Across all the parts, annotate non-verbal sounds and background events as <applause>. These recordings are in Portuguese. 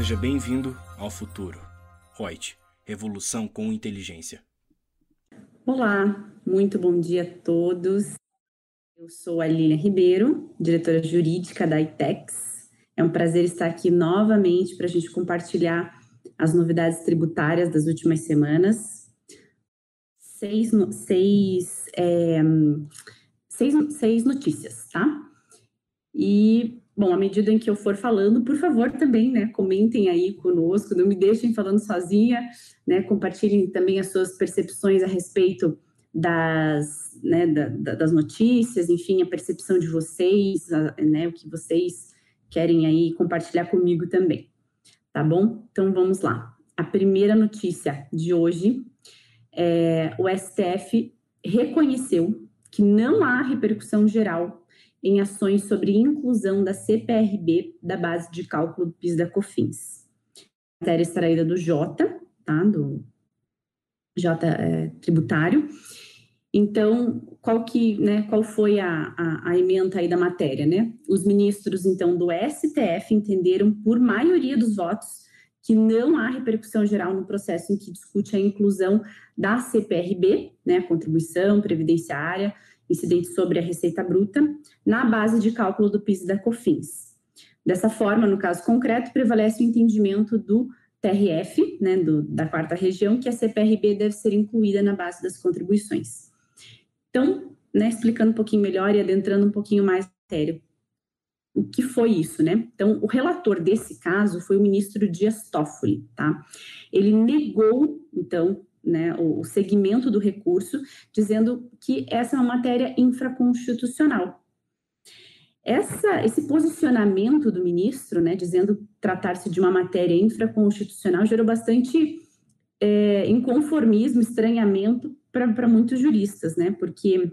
Seja bem-vindo ao futuro. Reut, revolução com inteligência. Olá, muito bom dia a todos. Eu sou a Lilian Ribeiro, diretora jurídica da ITEX. É um prazer estar aqui novamente para a gente compartilhar as novidades tributárias das últimas semanas. Seis, seis, é, seis, seis notícias, tá? E Bom, à medida em que eu for falando, por favor, também, né, comentem aí conosco, não me deixem falando sozinha, né, compartilhem também as suas percepções a respeito das, né, da, das notícias, enfim, a percepção de vocês, a, né, o que vocês querem aí compartilhar comigo também, tá bom? Então, vamos lá. A primeira notícia de hoje é o STF reconheceu que não há repercussão geral em ações sobre inclusão da CPRB da base de cálculo do PIS da COFINS. Matéria extraída do J, tá? Do J é, tributário. Então, qual que, né, qual foi a, a, a emenda aí da matéria, né? Os ministros, então, do STF entenderam por maioria dos votos que não há repercussão geral no processo em que discute a inclusão da CPRB, né, contribuição previdenciária, incidente sobre a receita bruta, na base de cálculo do PIS e da COFINS. Dessa forma, no caso concreto, prevalece o entendimento do TRF, né, do, da quarta região, que a CPRB deve ser incluída na base das contribuições. Então, né, explicando um pouquinho melhor e adentrando um pouquinho mais na matéria, o que foi isso, né? Então, o relator desse caso foi o ministro Dias Toffoli, tá? Ele negou, então, né, o, segmento do recurso, dizendo que essa é uma matéria infraconstitucional. Essa, esse posicionamento do ministro, né, dizendo tratar-se de uma matéria infraconstitucional, gerou bastante é, inconformismo, estranhamento para muitos juristas, né, porque,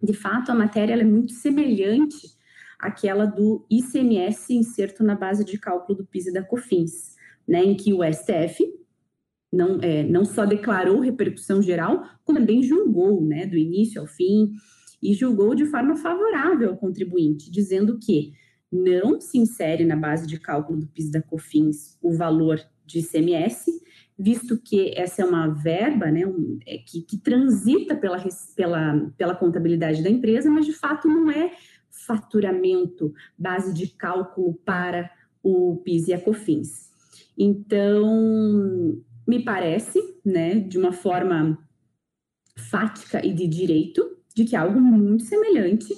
de fato, a matéria é muito semelhante àquela do ICMS inserto na base de cálculo do PIS e da COFINS, né, em que o STF não, é, não só declarou repercussão geral, como também julgou, né, do início ao fim, e julgou de forma favorável ao contribuinte, dizendo que não se insere na base de cálculo do PIS da COFINS o valor de ICMS, visto que essa é uma verba né, um, é, que, que transita pela, pela, pela contabilidade da empresa, mas de fato não é faturamento, base de cálculo para o PIS e a COFINS. Então, me parece, né, de uma forma fática e de direito, de que é algo muito semelhante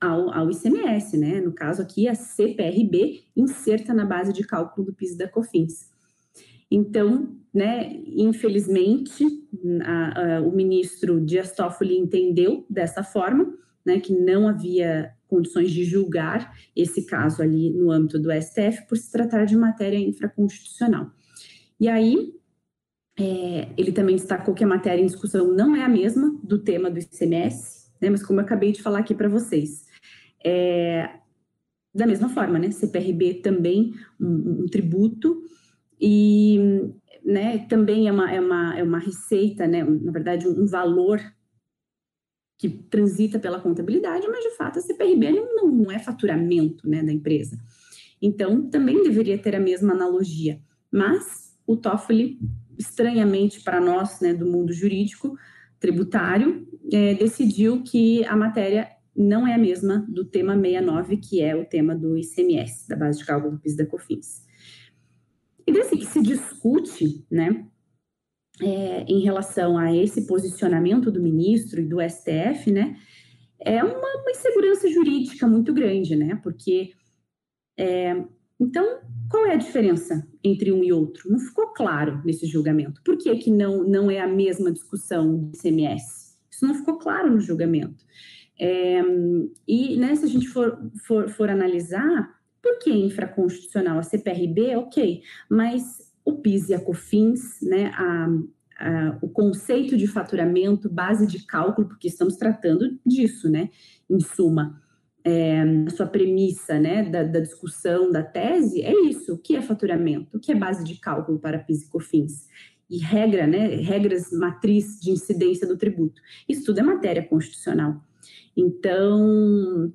ao, ao ICMS, né? No caso aqui, a CPRB inserta na base de cálculo do PIS da COFINS. Então, né, infelizmente, a, a, o ministro Dias Toffoli entendeu dessa forma, né, que não havia condições de julgar esse caso ali no âmbito do STF por se tratar de matéria infraconstitucional. E aí, é, ele também destacou que a matéria em discussão não é a mesma do tema do ICMS, né, mas como eu acabei de falar aqui para vocês, é, da mesma forma, né, CPRB também um, um tributo e né, também é uma, é, uma, é uma receita, né, na verdade um, um valor que transita pela contabilidade, mas de fato a CPRB não, não é faturamento né, da empresa. Então, também deveria ter a mesma analogia. Mas o Toffoli estranhamente para nós, né, do mundo jurídico tributário, é, decidiu que a matéria não é a mesma do tema 69, que é o tema do ICMS, da base de cálculo do PIS da COFINS. E desse que se discute, né, é, em relação a esse posicionamento do ministro e do STF, né, é uma, uma insegurança jurídica muito grande, né, porque é, então, qual é a diferença entre um e outro? Não ficou claro nesse julgamento. Por que, que não, não é a mesma discussão do ICMS? Isso não ficou claro no julgamento. É, e né, se a gente for, for, for analisar, por que infraconstitucional? A CPRB, ok, mas o PIS e a COFINS, né, a, a, o conceito de faturamento, base de cálculo, porque estamos tratando disso, né, em suma é, a sua premissa né, da, da, discussão da tese é isso: o que é faturamento? O que é base de cálculo para PIS e COFINS? E regra, né, regras matriz de incidência do tributo. Isso tudo é matéria constitucional. Então,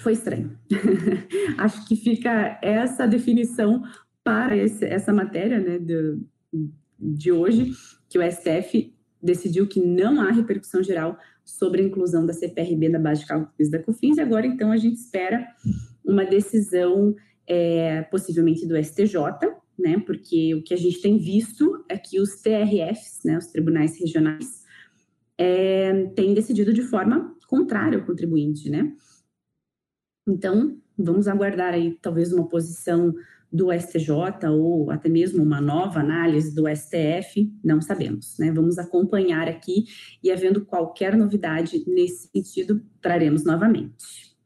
foi estranho. <laughs> Acho que fica essa definição para esse, essa matéria né, de, de hoje, que o STF decidiu que não há repercussão geral sobre a inclusão da CPRB na base de cálculos da COFINS, agora então a gente espera uma decisão é, possivelmente do STJ, né, porque o que a gente tem visto é que os TRFs, né, os tribunais regionais, é, têm decidido de forma contrária ao contribuinte, né. Então, vamos aguardar aí talvez uma posição do STJ ou até mesmo uma nova análise do STF, não sabemos, né? Vamos acompanhar aqui e havendo qualquer novidade nesse sentido, traremos novamente.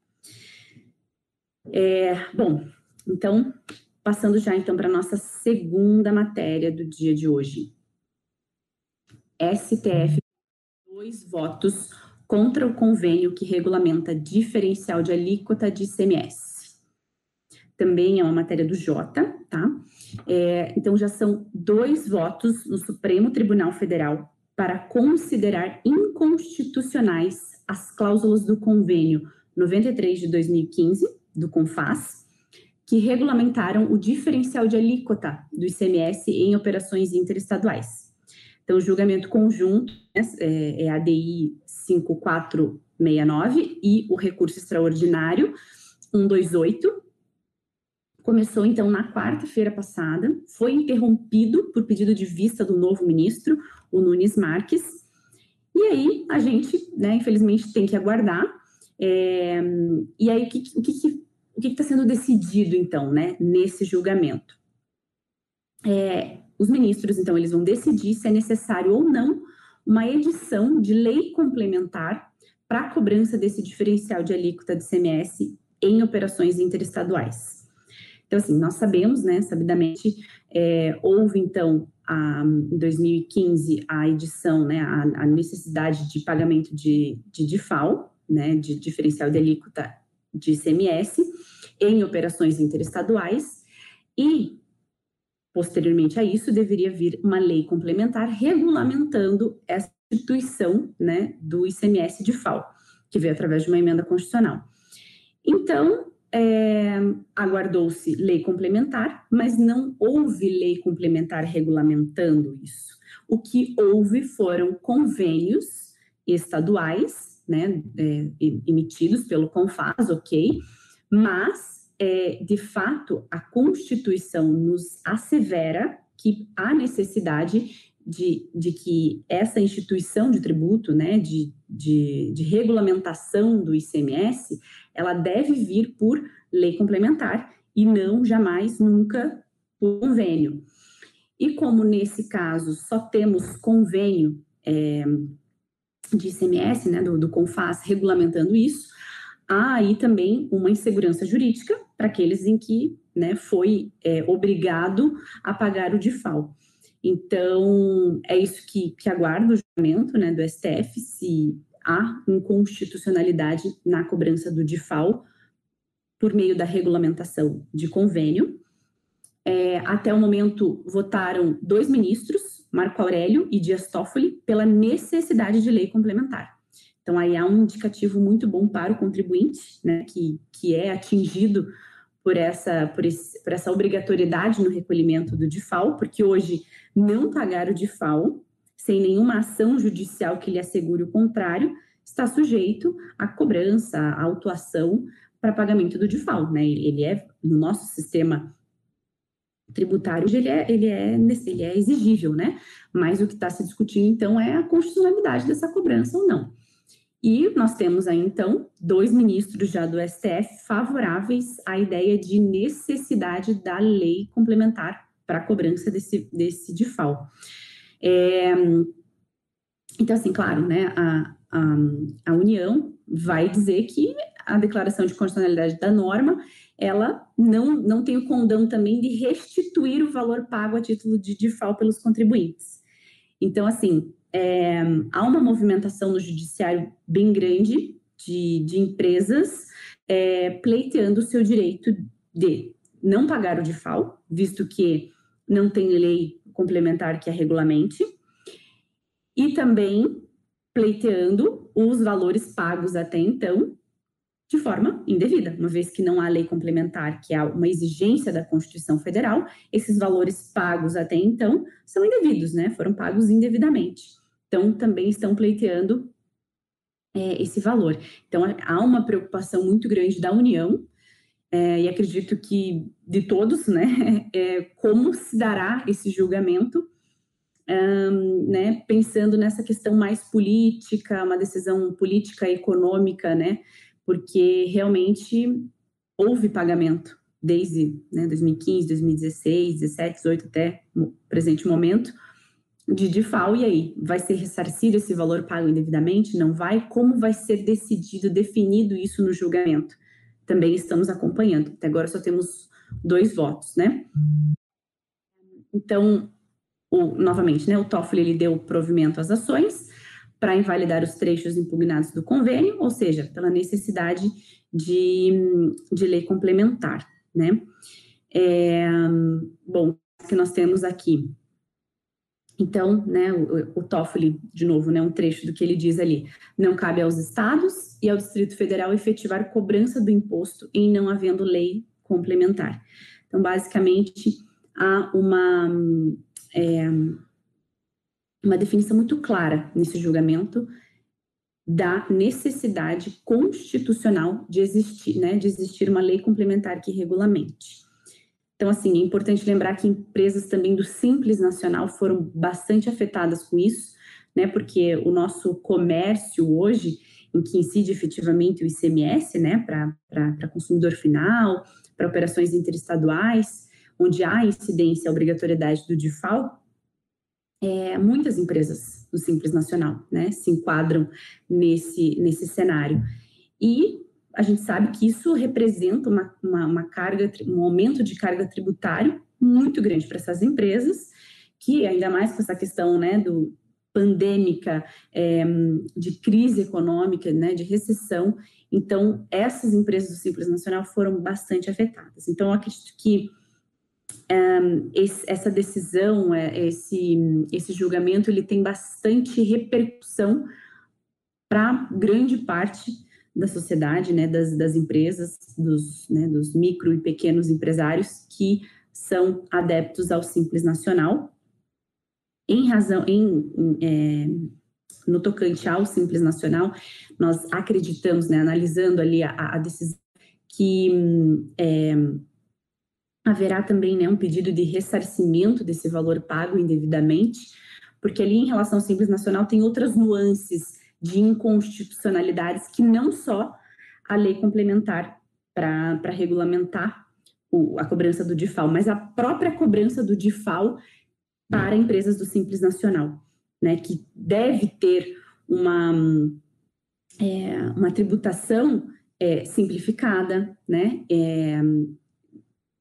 É, bom, então, passando já então para a nossa segunda matéria do dia de hoje. STF, dois votos contra o convênio que regulamenta diferencial de alíquota de ICMS também é uma matéria do Jota, tá? É, então já são dois votos no Supremo Tribunal Federal para considerar inconstitucionais as cláusulas do convênio 93 de 2015 do CONFAS, que regulamentaram o diferencial de alíquota do ICMS em operações interestaduais. Então, o julgamento conjunto né, é, é ADI 5469 e o recurso extraordinário 128 Começou então na quarta-feira passada, foi interrompido por pedido de vista do novo ministro, o Nunes Marques. E aí a gente, né, infelizmente, tem que aguardar. É, e aí o que o que o que está sendo decidido então, né, nesse julgamento? É, os ministros então eles vão decidir se é necessário ou não uma edição de lei complementar para a cobrança desse diferencial de alíquota de CMS em operações interestaduais. Então, assim, nós sabemos, né, sabidamente, é, houve, então, a, em 2015, a edição, né, a, a necessidade de pagamento de, de DIFAL, né, de diferencial de alíquota de ICMS, em operações interestaduais, e, posteriormente a isso, deveria vir uma lei complementar regulamentando essa instituição, né, do ICMS DIFAL, que veio através de uma emenda constitucional. Então, é, aguardou-se lei complementar, mas não houve lei complementar regulamentando isso. O que houve foram convênios estaduais, né, é, emitidos pelo CONFAS, ok, mas, é, de fato, a Constituição nos assevera que há necessidade de, de que essa instituição de tributo, né, de, de, de regulamentação do ICMS, ela deve vir por lei complementar e não jamais, nunca, por convênio. E como nesse caso só temos convênio é, de ICMS, né, do, do CONFAS, regulamentando isso, há aí também uma insegurança jurídica para aqueles em que né, foi é, obrigado a pagar o DIFAL. Então, é isso que, que aguarda o julgamento né, do STF, se há inconstitucionalidade na cobrança do DIFAL por meio da regulamentação de convênio. É, até o momento, votaram dois ministros, Marco Aurélio e Dias Toffoli, pela necessidade de lei complementar. Então, aí há um indicativo muito bom para o contribuinte, né, que, que é atingido por essa, por, esse, por essa obrigatoriedade no recolhimento do DIFAL, porque hoje não pagar o DIFAL, sem nenhuma ação judicial que lhe assegure o contrário, está sujeito à cobrança, à autuação para pagamento do DIFAL, né? Ele é, no nosso sistema tributário, ele é, ele é, ele é exigível, né? Mas o que está se discutindo, então, é a constitucionalidade dessa cobrança ou não. E nós temos aí, então, dois ministros já do STF favoráveis à ideia de necessidade da lei complementar para a cobrança desse, desse DIFAL. É, então, assim, claro, né, a, a, a União vai dizer que a declaração de constitucionalidade da norma, ela não, não tem o condão também de restituir o valor pago a título de DIFAL pelos contribuintes. Então, assim, é, há uma movimentação no judiciário bem grande de, de empresas é, pleiteando o seu direito de não pagar o DIFAL, visto que não tem lei complementar que a regulamente, e também pleiteando os valores pagos até então, de forma indevida, uma vez que não há lei complementar, que há uma exigência da Constituição Federal, esses valores pagos até então são indevidos, né? Foram pagos indevidamente. Então, também estão pleiteando é, esse valor. Então, há uma preocupação muito grande da União, é, e acredito que de todos, né? <laughs> É, como se dará esse julgamento um, né, pensando nessa questão mais política, uma decisão política econômica, né, porque realmente houve pagamento desde né, 2015, 2016, 17, 18 até o presente momento de DIFAL, e aí, vai ser ressarcido esse valor pago indevidamente? Não vai? Como vai ser decidido, definido isso no julgamento? Também estamos acompanhando. Até agora só temos dois votos, né? Então, o, novamente, né, o Toffoli ele deu provimento às ações para invalidar os trechos impugnados do convênio, ou seja, pela necessidade de, de lei complementar, né? É, bom, que nós temos aqui. Então, né, o, o Toffoli, de novo, né, um trecho do que ele diz ali, não cabe aos estados e ao Distrito Federal efetivar cobrança do imposto em não havendo lei complementar. Então, basicamente, há uma é, uma definição muito clara nesse julgamento da necessidade constitucional de existir, né, de existir uma lei complementar que regulamente. Então, assim, é importante lembrar que empresas também do Simples Nacional foram bastante afetadas com isso, né, porque o nosso comércio hoje, em que incide efetivamente o ICMS, né, para consumidor final, para operações interestaduais, onde há incidência, a obrigatoriedade do DIFAL, é, muitas empresas do Simples Nacional né, se enquadram nesse, nesse cenário. E a gente sabe que isso representa uma, uma, uma carga, um aumento de carga tributário muito grande para essas empresas, que ainda mais com essa questão né, do pandêmica, é, de crise econômica, né, de recessão, então essas empresas do Simples Nacional foram bastante afetadas. Então, eu acredito que um, esse, essa decisão, é, esse, esse julgamento, ele tem bastante repercussão para grande parte da sociedade, né, das, das empresas, dos, né, dos micro e pequenos empresários que são adeptos ao Simples Nacional. Em razão, em, em é, no tocante ao Simples Nacional, nós acreditamos, né, analisando ali a, a decisão, que é, haverá também né, um pedido de ressarcimento desse valor pago indevidamente, porque ali em relação ao Simples Nacional tem outras nuances de inconstitucionalidades que não só a lei complementar para regulamentar o, a cobrança do DIFAL, mas a própria cobrança do DIFAL para empresas do Simples Nacional, né, que deve ter uma, é, uma tributação é, simplificada, né, é,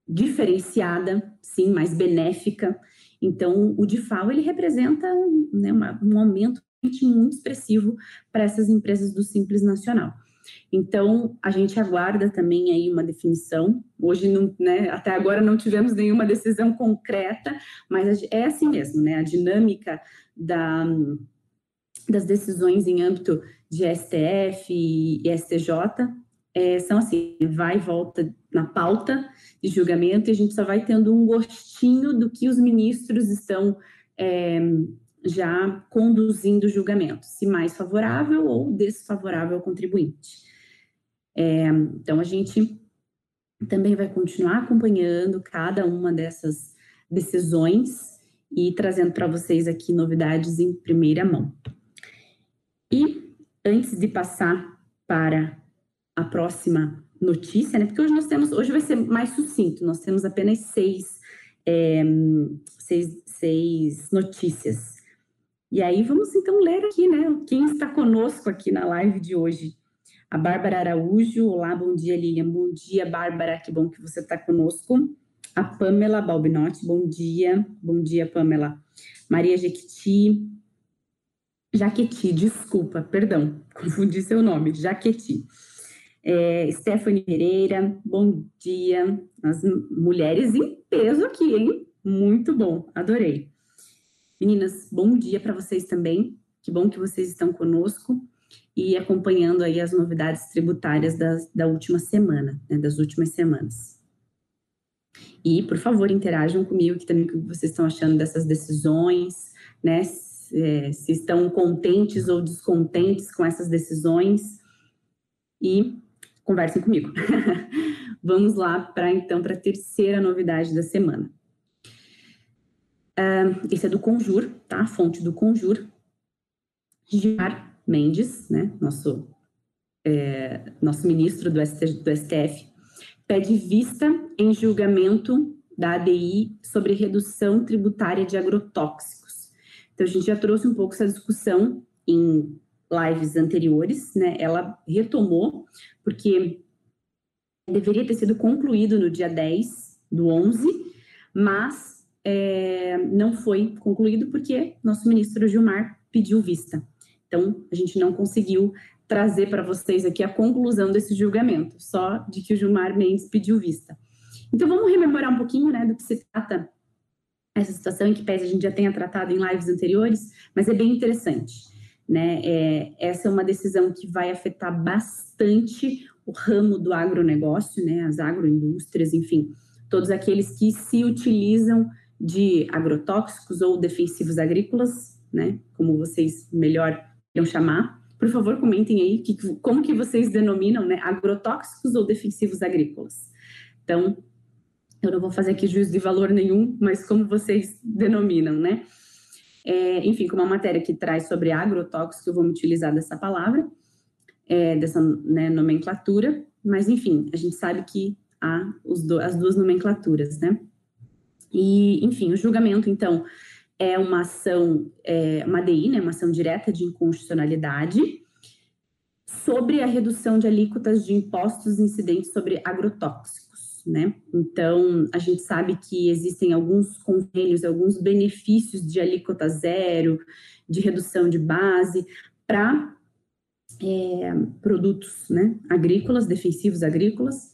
diferenciada, sim, mais benéfica. Então, o DIFAL ele representa né, uma, um aumento muito expressivo para essas empresas do Simples Nacional. Então, a gente aguarda também aí uma definição. Hoje, não, né, até agora não tivemos nenhuma decisão concreta, mas é assim mesmo, né? A dinâmica da, das decisões em âmbito de STF e STJ é, são assim, vai e volta na pauta de julgamento e a gente só vai tendo um gostinho do que os ministros estão é, já conduzindo o julgamento, se mais favorável ou desfavorável ao contribuinte. É, então, a gente também vai continuar acompanhando cada uma dessas decisões e trazendo para vocês aqui novidades em primeira mão. E antes de passar para a próxima notícia, né? Porque hoje nós temos, hoje vai ser mais sucinto, nós temos apenas seis, é, seis, seis notícias. E aí vamos então ler aqui, né? Quem está conosco aqui na live de hoje? A Bárbara Araújo, olá, bom dia Lilian, bom dia Bárbara, que bom que você está conosco. A Pamela Balbinotti, bom dia, bom dia Pamela. Maria Jequiti, Jaqueti, desculpa, perdão, <laughs> confundi seu nome, Jaqueti. É, Stephanie Pereira, bom dia. As mulheres em peso aqui, hein? Muito bom, adorei. Meninas, bom dia para vocês também. Que bom que vocês estão conosco. e acompanhando aí as novidades tributárias das, da última semana, né, das últimas semanas. E, por favor, interajam comigo que também o que vocês estão achando dessas decisões, né? Se, é, se estão contentes ou descontentes com essas decisões e conversem comigo. <laughs> Vamos lá para então para a terceira novidade da semana. Uh, esse é do Conjur, tá? Fonte do Conjur. Gilmar Mendes, né? Nosso, é, nosso ministro do, ST, do STF, pede vista em julgamento da ADI sobre redução tributária de agrotóxicos. Então, a gente já trouxe um pouco essa discussão em lives anteriores, né? Ela retomou, porque deveria ter sido concluído no dia 10 do 11, mas é, não foi concluído porque nosso ministro Gilmar pediu vista. Então, a gente não conseguiu trazer para vocês aqui a conclusão desse julgamento, só de que o Gilmar Mendes pediu vista. Então, vamos rememorar um pouquinho né, do que se trata essa situação, em que pese a gente já tenha tratado em lives anteriores, mas é bem interessante. Né? É, essa é uma decisão que vai afetar bastante o ramo do agronegócio, né? as agroindústrias, enfim, todos aqueles que se utilizam de agrotóxicos ou defensivos agrícolas, né? como vocês melhor iam chamar. Por favor, comentem aí que, como que vocês denominam, né, agrotóxicos ou defensivos agrícolas. Então, eu não vou fazer aqui juízo de valor nenhum, mas como vocês denominam, né? É, enfim, como uma matéria que traz sobre agrotóxicos, eu vou me utilizar dessa palavra, é, dessa né, nomenclatura, mas enfim, a gente sabe que há do, as duas nomenclaturas, né? E, enfim, o julgamento, então, é uma ação, é, uma DI, né, uma ação direta de inconstitucionalidade, sobre a redução de alíquotas de impostos incidentes sobre agrotóxicos, né? Então, a gente sabe que existem alguns convênios, alguns benefícios de alíquota zero, de redução de base, para é, produtos né, agrícolas, defensivos agrícolas,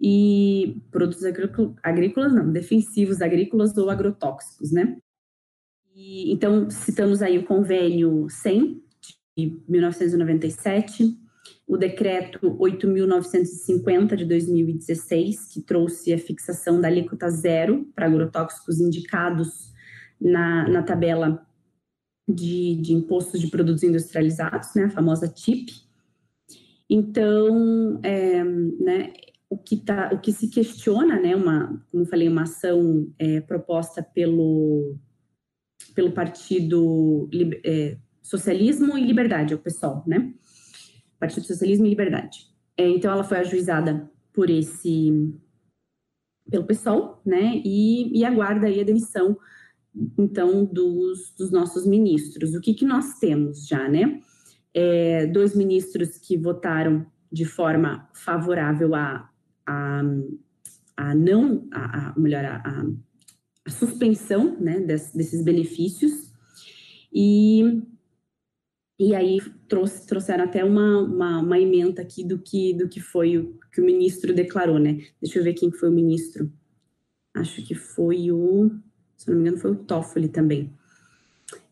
e produtos agrícolas, não, defensivos agrícolas ou agrotóxicos, né? E, então, citamos aí o convênio 100, de 1997, o decreto 8.950 de 2016, que trouxe a fixação da alíquota zero para agrotóxicos indicados na, na tabela de, de impostos de produtos industrializados, né, a famosa TIP. Então, é, né, o que, tá, o que se questiona, né, uma, como falei, uma ação é, proposta pelo pelo Partido é, Socialismo e Liberdade, é o PSOL, né? Partido Socialismo e Liberdade. É, então, ela foi ajuizada por esse, pelo PSOL, né? E, e aguarda aí a demissão, então, dos, dos nossos ministros. O que, que nós temos já, né? É, dois ministros que votaram de forma favorável a, a, a não, a, a melhor, a, a suspensão né, desses benefícios e, e aí trouxe, trouxeram até uma, uma, uma, emenda aqui do que, do que foi o que o ministro declarou, né? Deixa eu ver quem foi o ministro. Acho que foi o, se não me engano, foi o Toffoli também.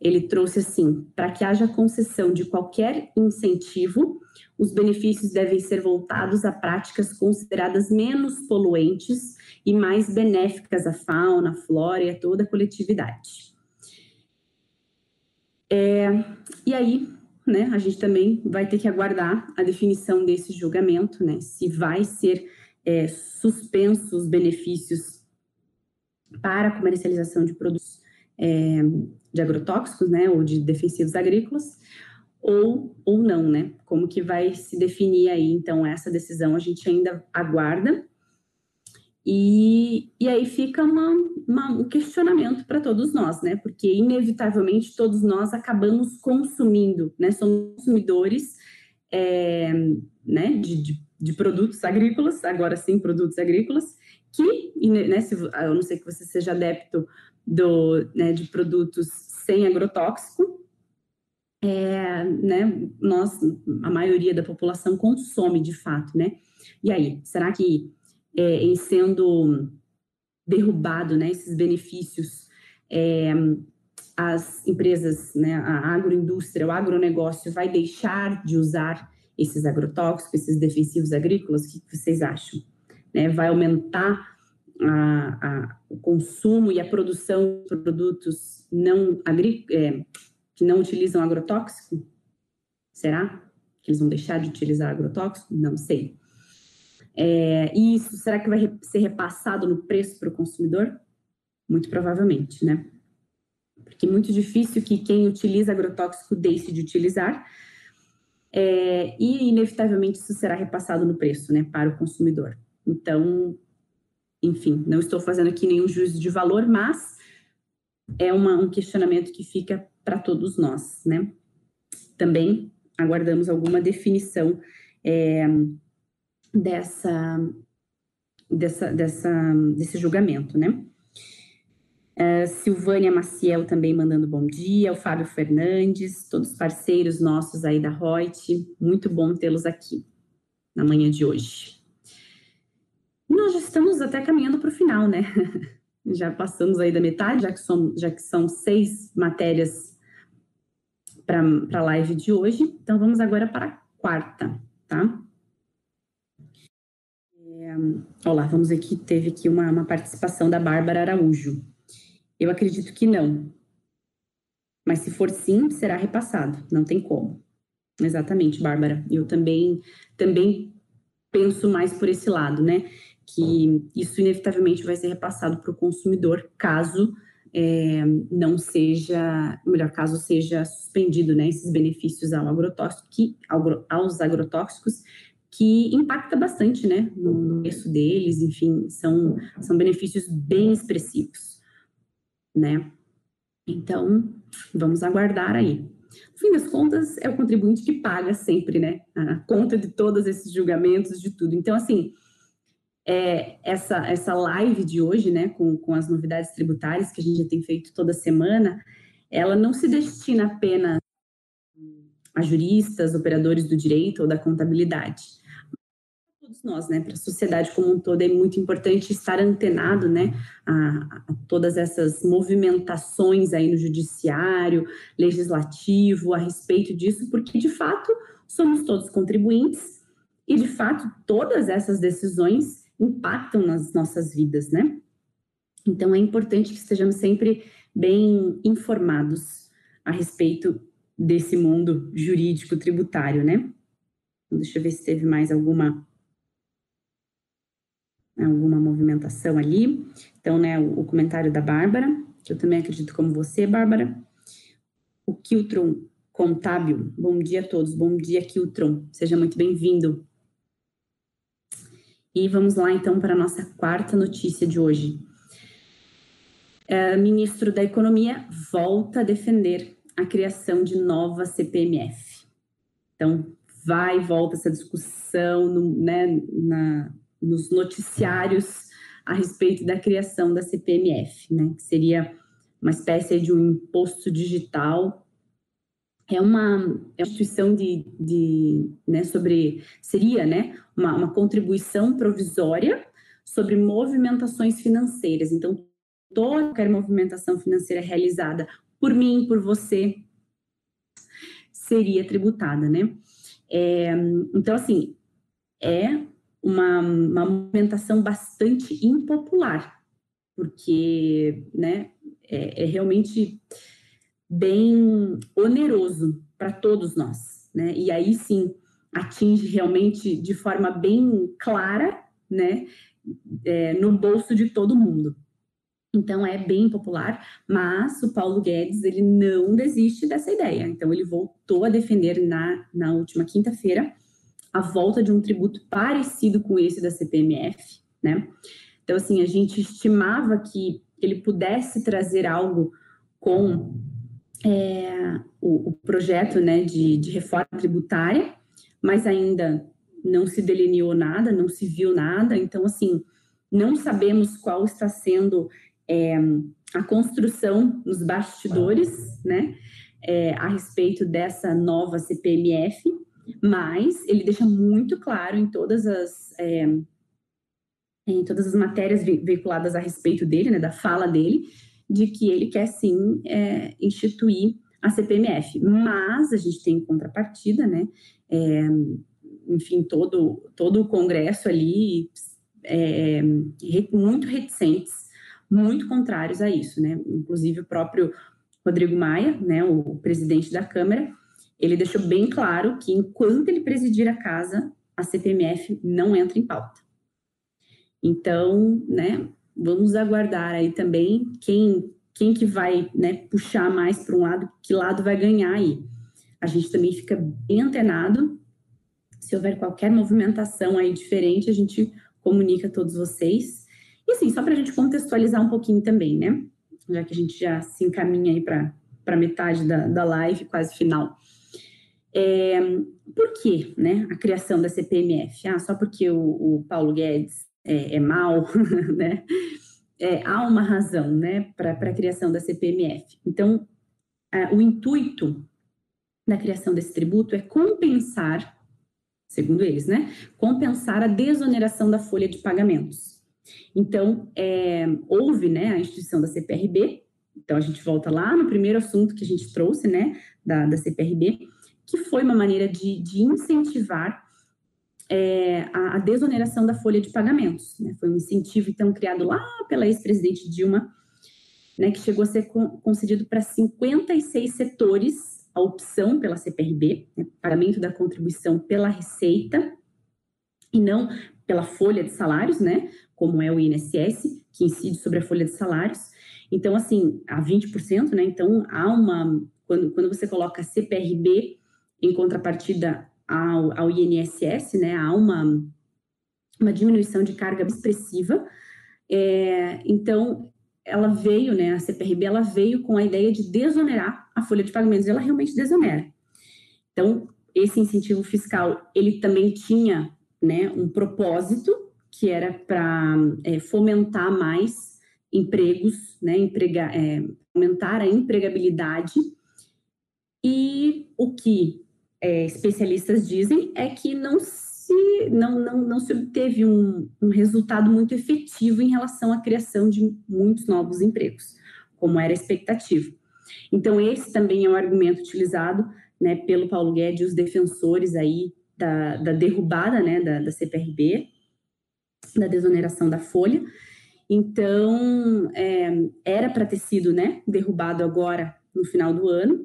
Ele trouxe assim: para que haja concessão de qualquer incentivo, os benefícios devem ser voltados a práticas consideradas menos poluentes e mais benéficas à fauna, à flora e a toda a coletividade. É, e aí, né, a gente também vai ter que aguardar a definição desse julgamento, né, se vai ser é, suspenso os benefícios para a comercialização de produtos é, de agrotóxicos, né, ou de defensivos agrícolas, ou, ou não, né? Como que vai se definir aí, então, essa decisão a gente ainda aguarda, e, e aí fica uma, uma, um questionamento para todos nós, né? Porque, inevitavelmente, todos nós acabamos consumindo, né? Somos consumidores é, né? De, de, de, produtos agrícolas, agora sim, produtos agrícolas, que, né? Se, eu não sei que você seja adepto do, né, de produtos sem agrotóxico, é, né? Nós, a maioria da população consome de fato, né? E aí, será que é, em sendo derrubado, né, esses benefícios, é, as empresas, né, a agroindústria, o agronegócio vai deixar de usar esses agrotóxicos, esses defensivos agrícolas? O que vocês acham? Né, vai aumentar a, a, o consumo e a produção de produtos não é, que não utilizam agrotóxico? Será que eles vão deixar de utilizar agrotóxico? Não sei. É, e isso, será que vai ser repassado no preço para o consumidor? Muito provavelmente, né? Porque é muito difícil que quem utiliza agrotóxico deixe de utilizar, é, e inevitavelmente isso será repassado no preço, né, para o consumidor. Então, enfim, não estou fazendo aqui nenhum juízo de valor, mas é uma, um questionamento que fica para todos nós, né? Também aguardamos alguma definição é, dessa, dessa, dessa, desse julgamento, né? Uh, Silvânia Maciel também mandando bom dia, o Fábio Fernandes, todos parceiros nossos aí da Reut, muito bom tê-los aqui na manhã de hoje. Nós já estamos até caminhando para o final, né? <laughs> já passamos aí da metade, já que, são, já que são seis matérias para a live de hoje. Então, vamos agora para a quarta, tá? É, olá, vamos aqui, teve aqui uma, uma participação da Bárbara Araújo. Eu acredito que não. Mas se for sim, será repassado, não tem como. Exatamente, Bárbara. Eu também, também penso mais por esse lado, né? Que isso inevitavelmente vai ser repassado para o consumidor, caso é, não seja, melhor caso, seja suspendido, né? Esses benefícios ao agrotóxico, que, aos agrotóxicos, que impacta bastante, né? No preço deles, enfim, são, são benefícios bem expressivos né? Então, vamos aguardar aí. No fim das contas, é o contribuinte que paga sempre, né? A conta de todos esses julgamentos, de tudo. Então, assim, é, essa, essa live de hoje, né, com, com as novidades tributárias que a gente já tem feito toda semana, ela não se destina apenas a juristas, operadores do direito ou da contabilidade. Todos nós, né, para a sociedade como um todo, é muito importante estar antenado, né, a, a, todas essas movimentações aí no judiciário, legislativo, a respeito disso, porque de fato somos todos contribuintes e de fato todas essas decisões impactam nas nossas vidas, né? Então é importante que estejamos sempre bem informados a respeito desse mundo jurídico tributário, né? Deixa eu ver se teve mais alguma alguma movimentação ali. Então, né, o, o, comentário da Bárbara, que eu também acredito como você, Bárbara. O Kiltron Contábil, bom dia a todos, bom dia, Kiltron, seja muito bem-vindo. E vamos lá, então, para a nossa quarta notícia de hoje. É, ministro da Economia volta a defender a criação de nova CPMF. Então, vai e volta essa discussão no, né, na, nos noticiários a respeito da criação da CPMF, né, que seria uma espécie de um imposto digital. É uma, é uma instituição de, de né, sobre, seria, né, uma, uma contribuição provisória sobre movimentações financeiras. Então, toda qualquer movimentação financeira realizada por mim, por você, seria tributada, né? É, então, assim, é uma, uma movimentação bastante impopular, porque né, é, é realmente bem oneroso para todos nós. Né? E aí sim atinge realmente de forma bem clara né, é, no bolso de todo mundo. Então é bem popular, mas o Paulo Guedes ele não desiste dessa ideia. Então ele voltou a defender na, na última quinta-feira a volta de um tributo parecido com esse da CPMF, né? Então, assim, a gente estimava que ele pudesse trazer algo com é, o, o, projeto né, de, de reforma tributária, mas ainda não se delineou nada, não se viu nada. Então, assim, não sabemos qual está sendo é, a construção nos bastidores, né, é, a respeito dessa nova CPMF mas ele deixa muito claro em todas as é, em todas as matérias veiculadas a respeito dele, né, da fala dele, de que ele quer sim é, instituir a CPMF. Mas a gente tem em contrapartida, né? É, enfim, todo, todo o Congresso ali é, muito reticentes, muito contrários a isso, né? Inclusive o próprio Rodrigo Maia, né, o presidente da Câmara, ele deixou bem claro que enquanto ele presidir a casa, a CPMF não entra em pauta. Então, né, vamos aguardar aí também quem quem que vai né, puxar mais para um lado, que lado vai ganhar aí. A gente também fica bem antenado. Se houver qualquer movimentação aí diferente, a gente comunica a todos vocês. E assim, só para a gente contextualizar um pouquinho também, né? Já que a gente já se encaminha aí para metade da, da live, quase final. É, por que né, a criação da CPMF? Ah, só porque o, o Paulo Guedes é, é mal, <laughs> né? é, há uma razão né, para a criação da CPMF. Então, é, o intuito da criação desse tributo é compensar, segundo eles, né, compensar a desoneração da folha de pagamentos. Então, é, houve né, a instituição da CPRB, então a gente volta lá no primeiro assunto que a gente trouxe, né, da, da CPRB, que foi uma maneira de, de incentivar é, a, a, desoneração da folha de pagamentos. Né? Foi um incentivo, então, criado lá pela ex-presidente Dilma, né, que chegou a ser concedido para 56 setores a opção pela CPRB, né, pagamento da contribuição pela receita e não pela folha de salários, né, como é o INSS, que incide sobre a folha de salários. Então, assim, a 20%, né, então há uma, quando, quando você coloca CPRB em contrapartida ao, ao INSS, né, há uma, uma diminuição de carga expressiva. É, então, ela veio, né, a CPRB, ela veio com a ideia de desonerar a folha de pagamentos, ela realmente desonera. Então, esse incentivo fiscal, ele também tinha, né, um propósito, que era para é, fomentar mais empregos, né, emprega, é, aumentar a empregabilidade, e o que é, especialistas dizem é que não se, não, não, não se obteve um, um resultado muito efetivo em relação à criação de muitos novos empregos, como era a expectativa. Então, esse também é um argumento utilizado né, pelo Paulo Guedes e os defensores aí da, da derrubada né, da, da CPRB, da desoneração da folha. Então, é, era para ter sido né, derrubado agora no final do ano,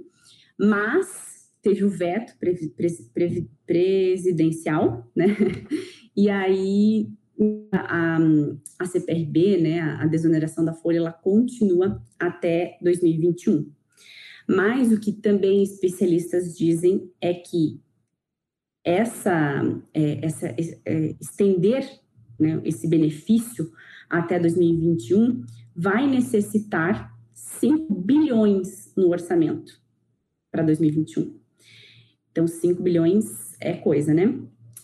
mas teve o veto pre, pre, pre, presidencial, né? <laughs> E aí a, a CPRB, né, a, desoneração da folha, ela continua até 2021. Mas o que também especialistas dizem é que essa, é, essa é, estender né, esse benefício até 2021 vai necessitar 5 bilhões no orçamento para 2021. Então, 5 bilhões é coisa, né?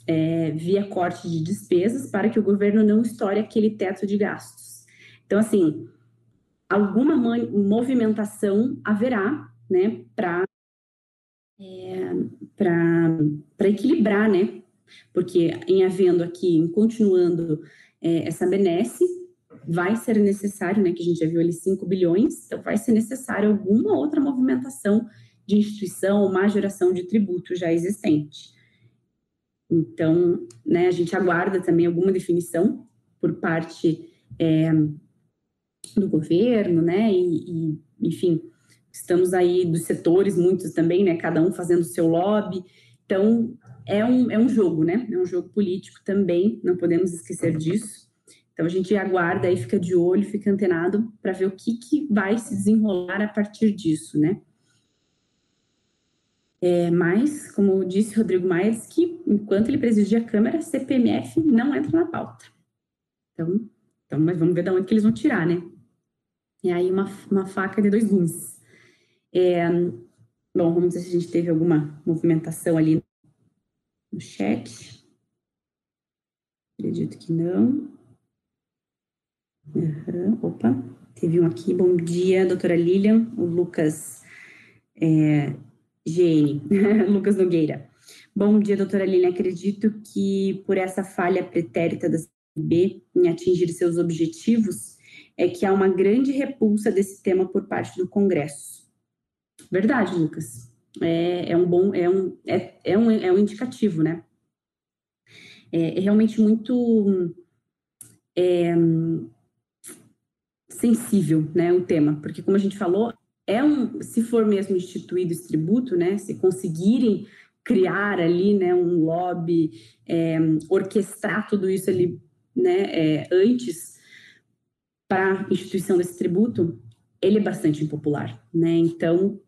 É, via corte de despesas para que o governo não estoure aquele teto de gastos. Então, assim, alguma movimentação haverá, né, para é, para equilibrar, né? Porque em havendo aqui, em continuando é, essa benesse, vai ser necessário, né, que a gente já viu ali 5 bilhões, então vai ser necessário alguma outra movimentação de instituição ou má geração de tributo já existente. Então, né, a gente aguarda também alguma definição por parte é, do governo, né, e, e, enfim, estamos aí dos setores, muitos também, né, cada um fazendo o seu lobby, então é um, é um jogo, né, é um jogo político também, não podemos esquecer disso, então a gente aguarda e fica de olho, fica antenado para ver o que, que vai se desenrolar a partir disso, né, é, mas, como disse Rodrigo Maia, que enquanto ele presidia a Câmara, CPMF não entra na pauta. Então, então mas vamos ver de onde que eles vão tirar, né? E aí uma, uma faca de dois gumes. É, bom, vamos ver se a gente teve alguma movimentação ali no chat. Acredito que não. Uhum, opa, teve um aqui. Bom dia, doutora Lilian. O Lucas é, GN, <laughs> Lucas Nogueira. Bom dia, doutora Lilian. Acredito que por essa falha pretérita da CB em atingir seus objetivos, é que há uma grande repulsa desse tema por parte do Congresso. Verdade, Lucas. É, é um bom, é um, é, é, um, é um indicativo, né? É, é realmente muito é, sensível, né, o tema, porque como a gente falou, é um, se for mesmo instituído esse tributo, né, se conseguirem criar ali, né, um lobby, é, orquestrar tudo isso ali, né, é, antes para instituição desse tributo, ele é bastante impopular, né, então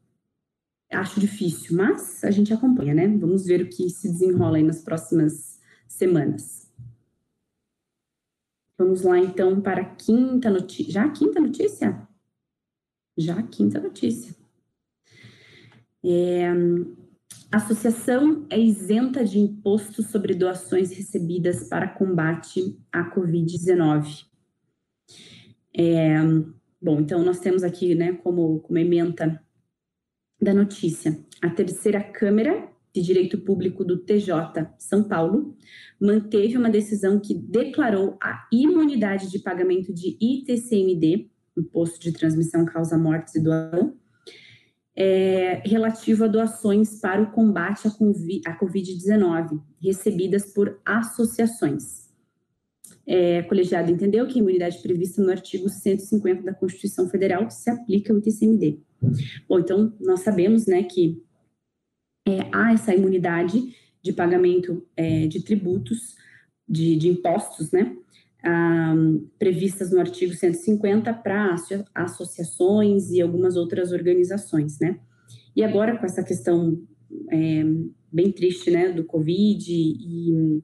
acho difícil, mas a gente acompanha, né, vamos ver o que se desenrola aí nas próximas semanas. Vamos lá, então, para a quinta notícia. Já a quinta notícia? Já a quinta notícia. É, a associação é isenta de imposto sobre doações recebidas para combate à Covid-19. É, bom, então nós temos aqui, né, como, como ementa da notícia, a terceira Câmara de Direito Público do TJ São Paulo manteve uma decisão que declarou a imunidade de pagamento de ITCMD, Imposto de Transmissão Causa Mortes e Doação, é, relativo a doações para o combate à Covid-19, recebidas por associações. É, colegiado entendeu que a imunidade prevista no artigo 150 da Constituição Federal se aplica ao ITCMD. Bom, então, nós sabemos né, que é, há essa imunidade de pagamento é, de tributos, de, de impostos, né? Previstas no artigo 150 para associações e algumas outras organizações, né? E agora com essa questão é, bem triste, né, do Covid e,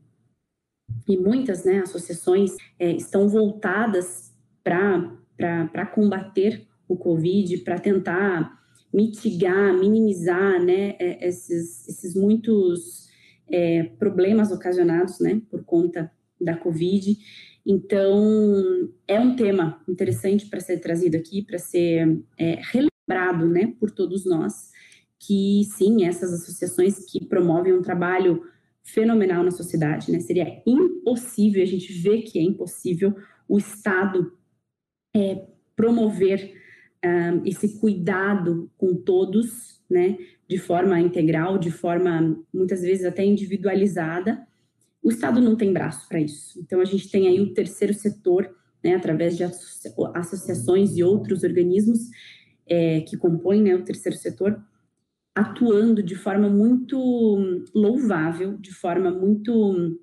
e muitas, né, associações é, estão voltadas para combater o Covid, para tentar mitigar, minimizar, né, é, esses, esses muitos é, problemas ocasionados, né, por conta da Covid. Então, é um tema interessante para ser trazido aqui, para ser é, relembrado, né, por todos nós, que sim, essas associações que promovem um trabalho fenomenal na sociedade, né, seria impossível, a gente vê que é impossível o Estado é, promover um, esse cuidado com todos, né, de forma integral, de forma muitas vezes até individualizada, o Estado não tem braço para isso. Então a gente tem aí o terceiro setor, né, através de associações e outros organismos é, que compõem né, o terceiro setor, atuando de forma muito louvável, de forma muito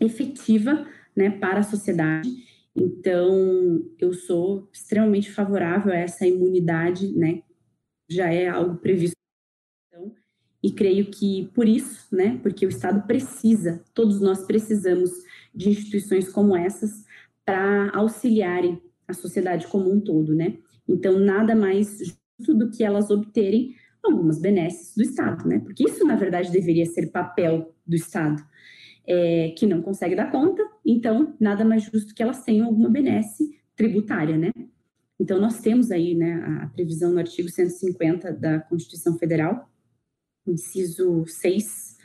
efetiva, né, para a sociedade então, eu sou extremamente favorável a essa imunidade, né? Já é algo previsto. E creio que por isso, né? Porque o Estado precisa, todos nós precisamos de instituições como essas para auxiliarem a sociedade como um todo, né? Então, nada mais justo do que elas obterem algumas benesses do Estado, né? Porque isso, na verdade, deveria ser papel do Estado é, que não consegue dar conta, então nada mais justo que elas tenham alguma benesse tributária, né? Então nós temos aí, né, a previsão no artigo 150 da Constituição Federal, inciso 6,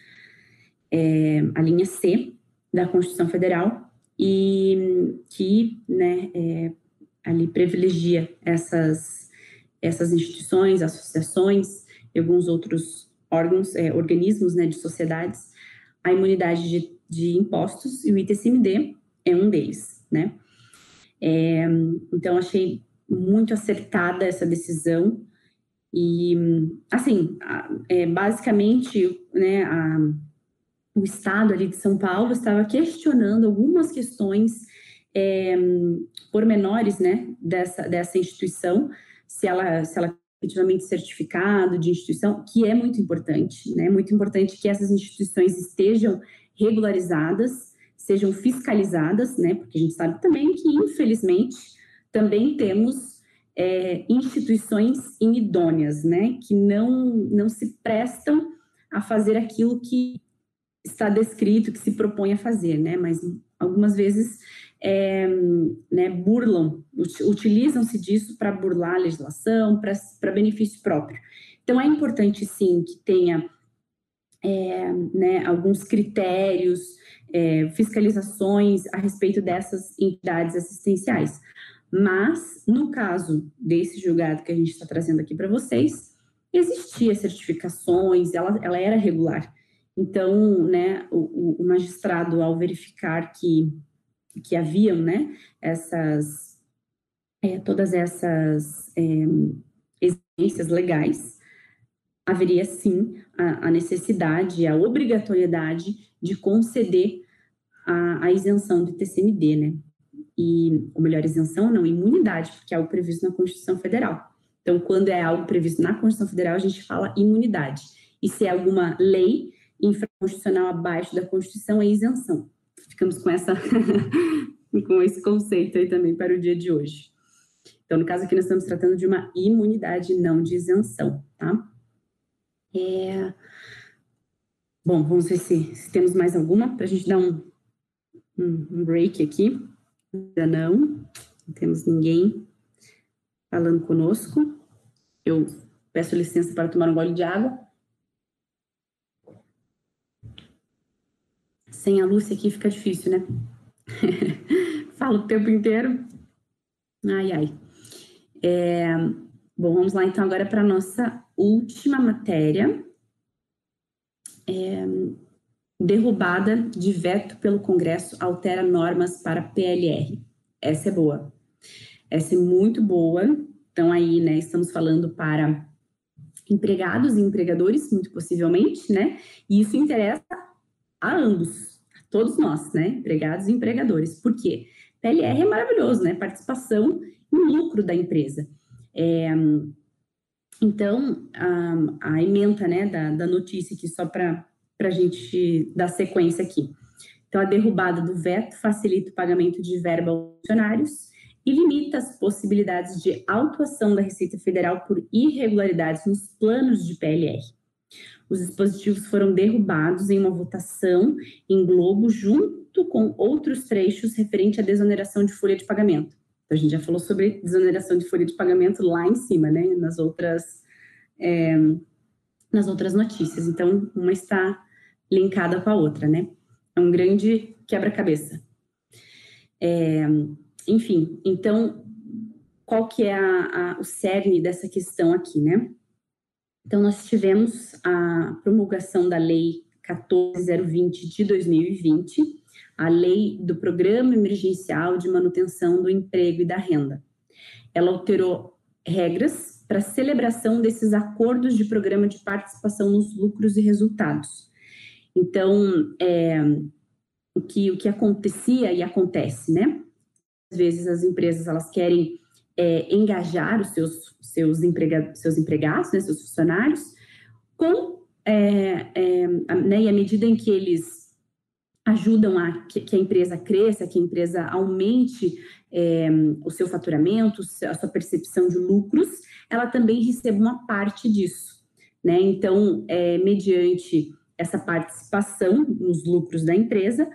é, a linha C da Constituição Federal, e que, né, é, ali privilegia essas, essas instituições, associações e alguns outros órgãos, é, organismos, né, de sociedades, a imunidade de, de impostos e o ITCMD é um deles, né? É, então, achei muito acertada essa decisão e, assim, é, basicamente, né, a, o Estado ali de São Paulo estava questionando algumas questões é, pormenores, né, dessa, dessa instituição, se ela, se ela efetivamente certificado de instituição, que é muito importante, né? Muito importante que essas instituições estejam regularizadas, sejam fiscalizadas, né? Porque a gente sabe também que, infelizmente, também temos é, instituições inidôneas, né? Que não, não se prestam a fazer aquilo que está descrito, que se propõe a fazer, né? Mas algumas vezes é, né, burlam, utilizam-se disso para burlar a legislação, para benefício próprio. Então, é importante, sim, que tenha é, né, alguns critérios, é, fiscalizações a respeito dessas entidades assistenciais. Mas, no caso desse julgado que a gente está trazendo aqui para vocês, existia certificações, ela, ela era regular. Então, né, o, o, magistrado, ao verificar que, que haviam, né, essas, é, todas essas é, exigências legais, haveria sim a, a, necessidade, a obrigatoriedade de conceder a, a isenção do TCMD, né? E, ou melhor, isenção não, imunidade, porque é algo previsto na Constituição Federal. Então, quando é algo previsto na Constituição Federal, a gente fala imunidade. E se é alguma lei infraconstitucional abaixo da Constituição, é isenção. Ficamos com essa <laughs> com esse conceito aí também para o dia de hoje. Então, no caso aqui, nós estamos tratando de uma imunidade, não de isenção, tá? É... Bom, vamos ver se, se temos mais alguma para a gente dar um, um break aqui. Ainda não, não temos ninguém falando conosco. Eu peço licença para tomar um gole de água. Sem a Lúcia aqui fica difícil, né? <laughs> Falo o tempo inteiro. Ai, ai. É, bom, vamos lá então agora para a nossa última matéria. É, derrubada de veto pelo Congresso altera normas para PLR. Essa é boa. Essa é muito boa. Então, aí, né, estamos falando para empregados e empregadores, muito possivelmente, né? E isso interessa a ambos, a todos nós, né? Empregados e empregadores. Por quê? PLR é maravilhoso, né? Participação em lucro da empresa. É, então, a, a, emenda né, da, da notícia aqui, só para a gente dar sequência aqui. Então, a derrubada do veto facilita o pagamento de verba aos funcionários e limita as possibilidades de autuação da Receita Federal por irregularidades nos planos de PLR. Os dispositivos foram derrubados em uma votação em Globo, junto com outros trechos referente à desoneração de folha de pagamento. Então, a gente já falou sobre desoneração de folha de pagamento lá em cima, né, nas outras, é, nas outras notícias. Então, uma está linkada com a outra, né? É um grande quebra-cabeça. É, enfim, então, qual que é a, a, o cerne dessa questão aqui, né? Então, nós tivemos a promulgação da Lei 14020 de 2020, a Lei do Programa Emergencial de Manutenção do Emprego e da Renda. Ela alterou regras para celebração desses acordos de programa de participação nos lucros e resultados. Então, é, o, que, o que acontecia e acontece, né? Às vezes as empresas elas querem é, engajar os seus, seus, emprega, seus empregados, né, seus funcionários, com, é, é, né, e à medida em que eles ajudam a que, que a empresa cresça, que a empresa aumente é, o seu faturamento, a sua percepção de lucros, ela também recebe uma parte disso. Né? Então, é, mediante essa participação nos lucros da empresa,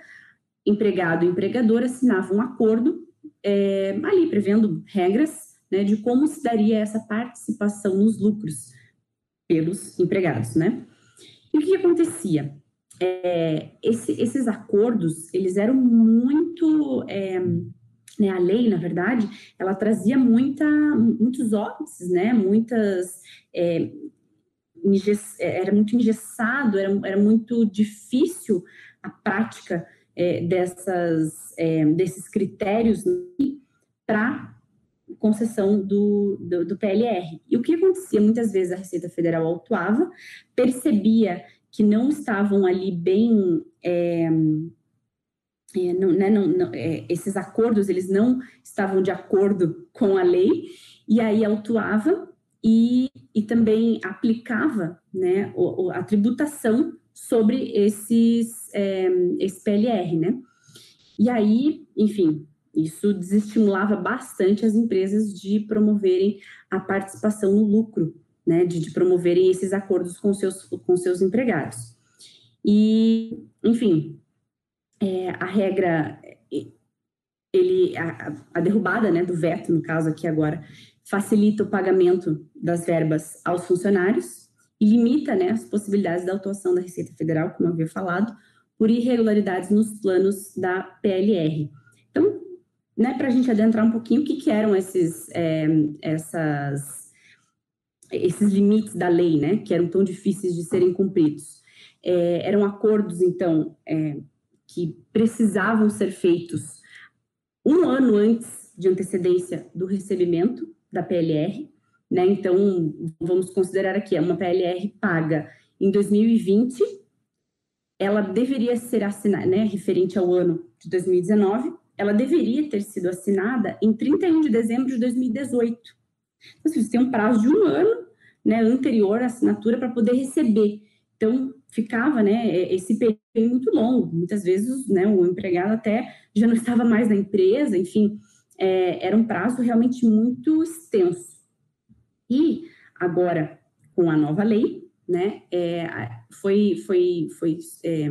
empregado e empregador assinavam um acordo é, ali prevendo regras né, de como se daria essa participação nos lucros pelos empregados, né? E o que acontecia? É, esse, esses acordos, eles eram muito... É, né, a lei, na verdade, ela trazia muita, muitos óbices, né? Muitas... É, era muito engessado, era, era muito difícil a prática é, dessas, é, desses critérios para concessão do, do, do, PLR. E o que acontecia? Muitas vezes a Receita Federal autuava, percebia que não estavam ali bem. É, é, não, né, não, não, é, esses acordos eles não estavam de acordo com a lei, e aí autuava e, e também aplicava né, a tributação sobre esses, é, esse PLR, né? E aí, enfim, isso desestimulava bastante as empresas de promoverem a participação no lucro, né? De, de promoverem esses acordos com seus, com seus empregados. E, enfim, é, a regra, ele, a, a derrubada né, do veto, no caso aqui agora, facilita o pagamento das verbas aos funcionários, e limita né, as possibilidades da autuação da Receita Federal, como eu havia falado, por irregularidades nos planos da PLR. Então, né, para a gente adentrar um pouquinho o que, que eram esses, é, essas, esses limites da lei, né, que eram tão difíceis de serem cumpridos. É, eram acordos, então, é, que precisavam ser feitos um ano antes de antecedência do recebimento da PLR, né? Então, vamos considerar aqui, é uma PLR paga em 2020, ela deveria ser assinada, né, referente ao ano de 2019, ela deveria ter sido assinada em 31 de dezembro de 2018. Então, você tem um prazo de um ano, né, anterior à assinatura para poder receber. Então, ficava, né, esse período muito longo. Muitas vezes, né, o empregado até já não estava mais na empresa, enfim, é, era um prazo realmente muito extenso. E agora, com a nova lei, né, é, foi, foi, foi é,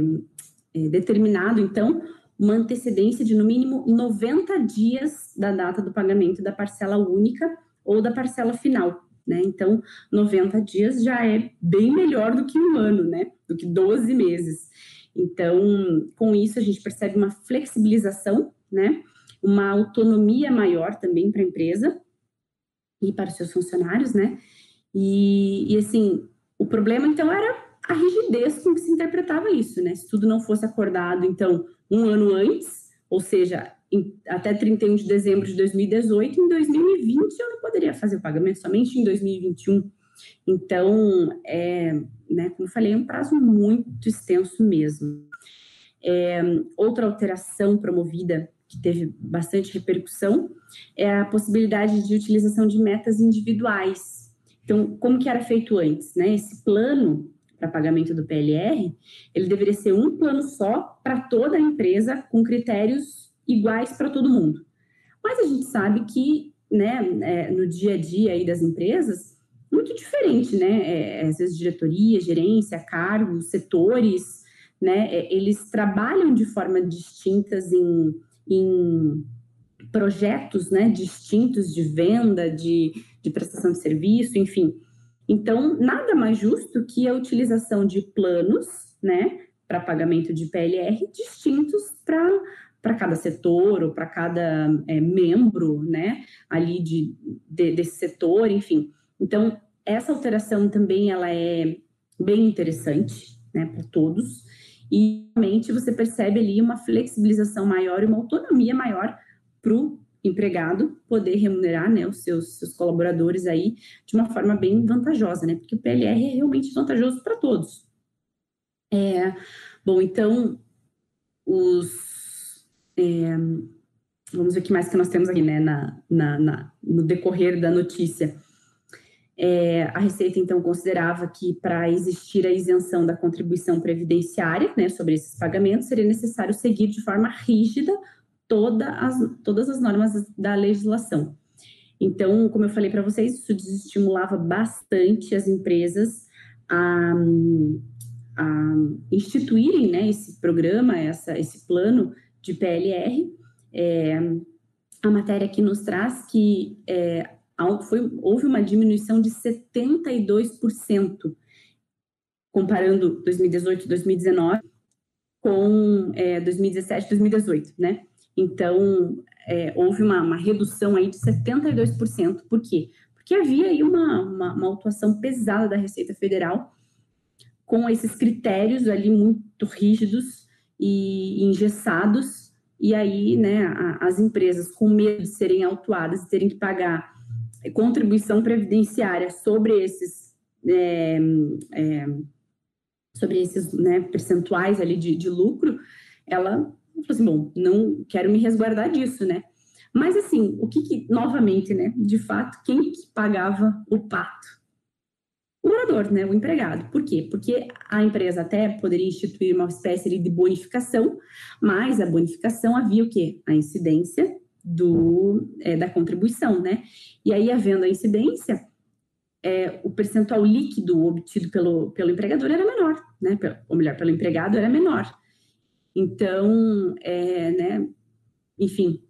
é determinado, então, uma antecedência de no mínimo 90 dias da data do pagamento da parcela única ou da parcela final. Né? Então, 90 dias já é bem melhor do que um ano, né? do que 12 meses. Então, com isso, a gente percebe uma flexibilização, né? Uma autonomia maior também para a empresa e para os seus funcionários, né? E, e assim, o problema então era a rigidez com que se interpretava isso, né? Se tudo não fosse acordado, então, um ano antes, ou seja, em, até 31 de dezembro de 2018, em 2020 eu não poderia fazer o pagamento, somente em 2021. Então, é, né, como falei, é um prazo muito extenso mesmo. É, outra alteração promovida que teve bastante repercussão é a possibilidade de utilização de metas individuais. Então, como que era feito antes, né? Esse plano para pagamento do PLR, ele deveria ser um plano só para toda a empresa, com critérios iguais para todo mundo. Mas a gente sabe que, né, é, no dia a dia aí das empresas, muito diferente, né? É, às vezes diretoria, gerência, cargos, setores, né? É, eles trabalham de forma distintas em, em projetos, né? Distintos de venda, de, de prestação de serviço, enfim. Então, nada mais justo que a utilização de planos, né, para pagamento de PLR distintos para cada setor ou para cada é, membro, né, ali de, de, desse setor, enfim. Então, essa alteração também ela é bem interessante, né, para todos. E realmente você percebe ali uma flexibilização maior e uma autonomia maior para o empregado poder remunerar né, os seus, seus colaboradores aí de uma forma bem vantajosa, né? Porque o PLR é realmente vantajoso para todos. É, bom, então, os. É, vamos ver o que mais que nós temos aqui, né, na, na, na no decorrer da notícia. É, a Receita, então, considerava que para existir a isenção da contribuição previdenciária né, sobre esses pagamentos, seria necessário seguir de forma rígida toda as, todas as normas da legislação. Então, como eu falei para vocês, isso desestimulava bastante as empresas a, a instituírem né, esse programa, essa, esse plano de PLR. É, a matéria aqui nos traz que é, foi, houve uma diminuição de 72%, comparando 2018 e 2019 com é, 2017 e 2018, né? Então, é, houve uma, uma, redução aí de 72%. Por quê? Porque havia aí uma, uma, uma atuação pesada da Receita Federal com esses critérios ali muito rígidos e engessados, e aí, né, a, as empresas com medo de serem autuadas e terem que pagar contribuição previdenciária sobre esses é, é, sobre esses né, percentuais ali de, de lucro, ela falou assim, bom, não quero me resguardar disso, né? Mas assim, o que, que novamente, né? De fato, quem que pagava o pato? O morador, né? O empregado. Por quê? Porque a empresa até poderia instituir uma espécie de bonificação, mas a bonificação havia o quê? A incidência do, é, da contribuição, né? E aí, havendo a incidência, é, o percentual líquido obtido pelo, pelo empregador era menor, né? Ou melhor, pelo empregado era menor. Então, é, né, enfim,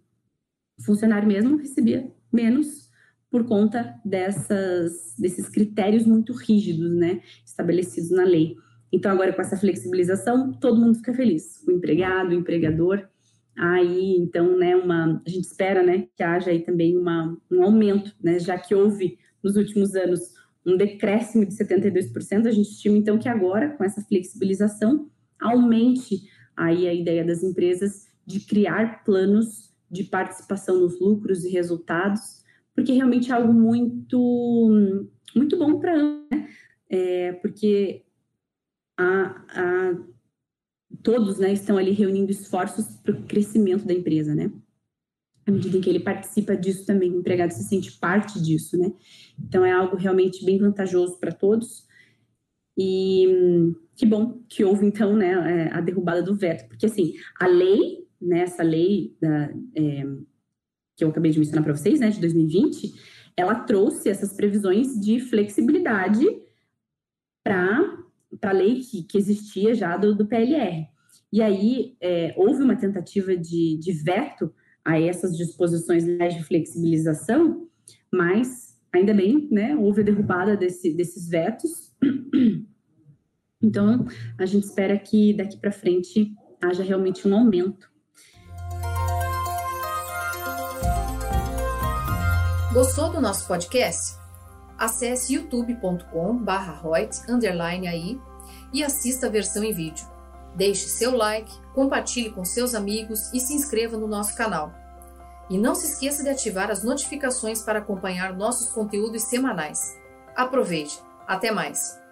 o funcionário mesmo recebia menos por conta dessas, desses critérios muito rígidos, né, estabelecidos na lei. Então, agora com essa flexibilização, todo mundo fica feliz, o empregado, o empregador, aí então, né, uma, a gente espera, né, que haja aí também uma, um aumento, né, já que houve nos últimos anos um decréscimo de 72%, a gente estima então que agora, com essa flexibilização, aumente aí a ideia das empresas de criar planos de participação nos lucros e resultados, porque realmente é algo muito, muito bom para né? é, porque a, a, todos né, estão ali reunindo esforços para o crescimento da empresa, né? À medida em que ele participa disso também, o empregado se sente parte disso, né? Então é algo realmente bem vantajoso para todos. E que bom que houve, então, né, é, a derrubada do veto, porque, assim, a lei, né, essa lei da, é, que eu acabei de mencionar para vocês, né, de 2020, ela trouxe essas previsões de flexibilidade para a lei que, que existia já do, do PLR. E aí, é, houve uma tentativa de, de veto a essas disposições de flexibilização, mas, ainda bem, né, houve a derrubada desse, desses vetos, <clears throat> então, a gente espera que daqui para frente haja realmente um aumento. Gostou do nosso podcast? Acesse youtube.com/royts_aí e assista a versão em vídeo. Deixe seu like, compartilhe com seus amigos e se inscreva no nosso canal. E não se esqueça de ativar as notificações para acompanhar nossos conteúdos semanais. Aproveite! Até mais!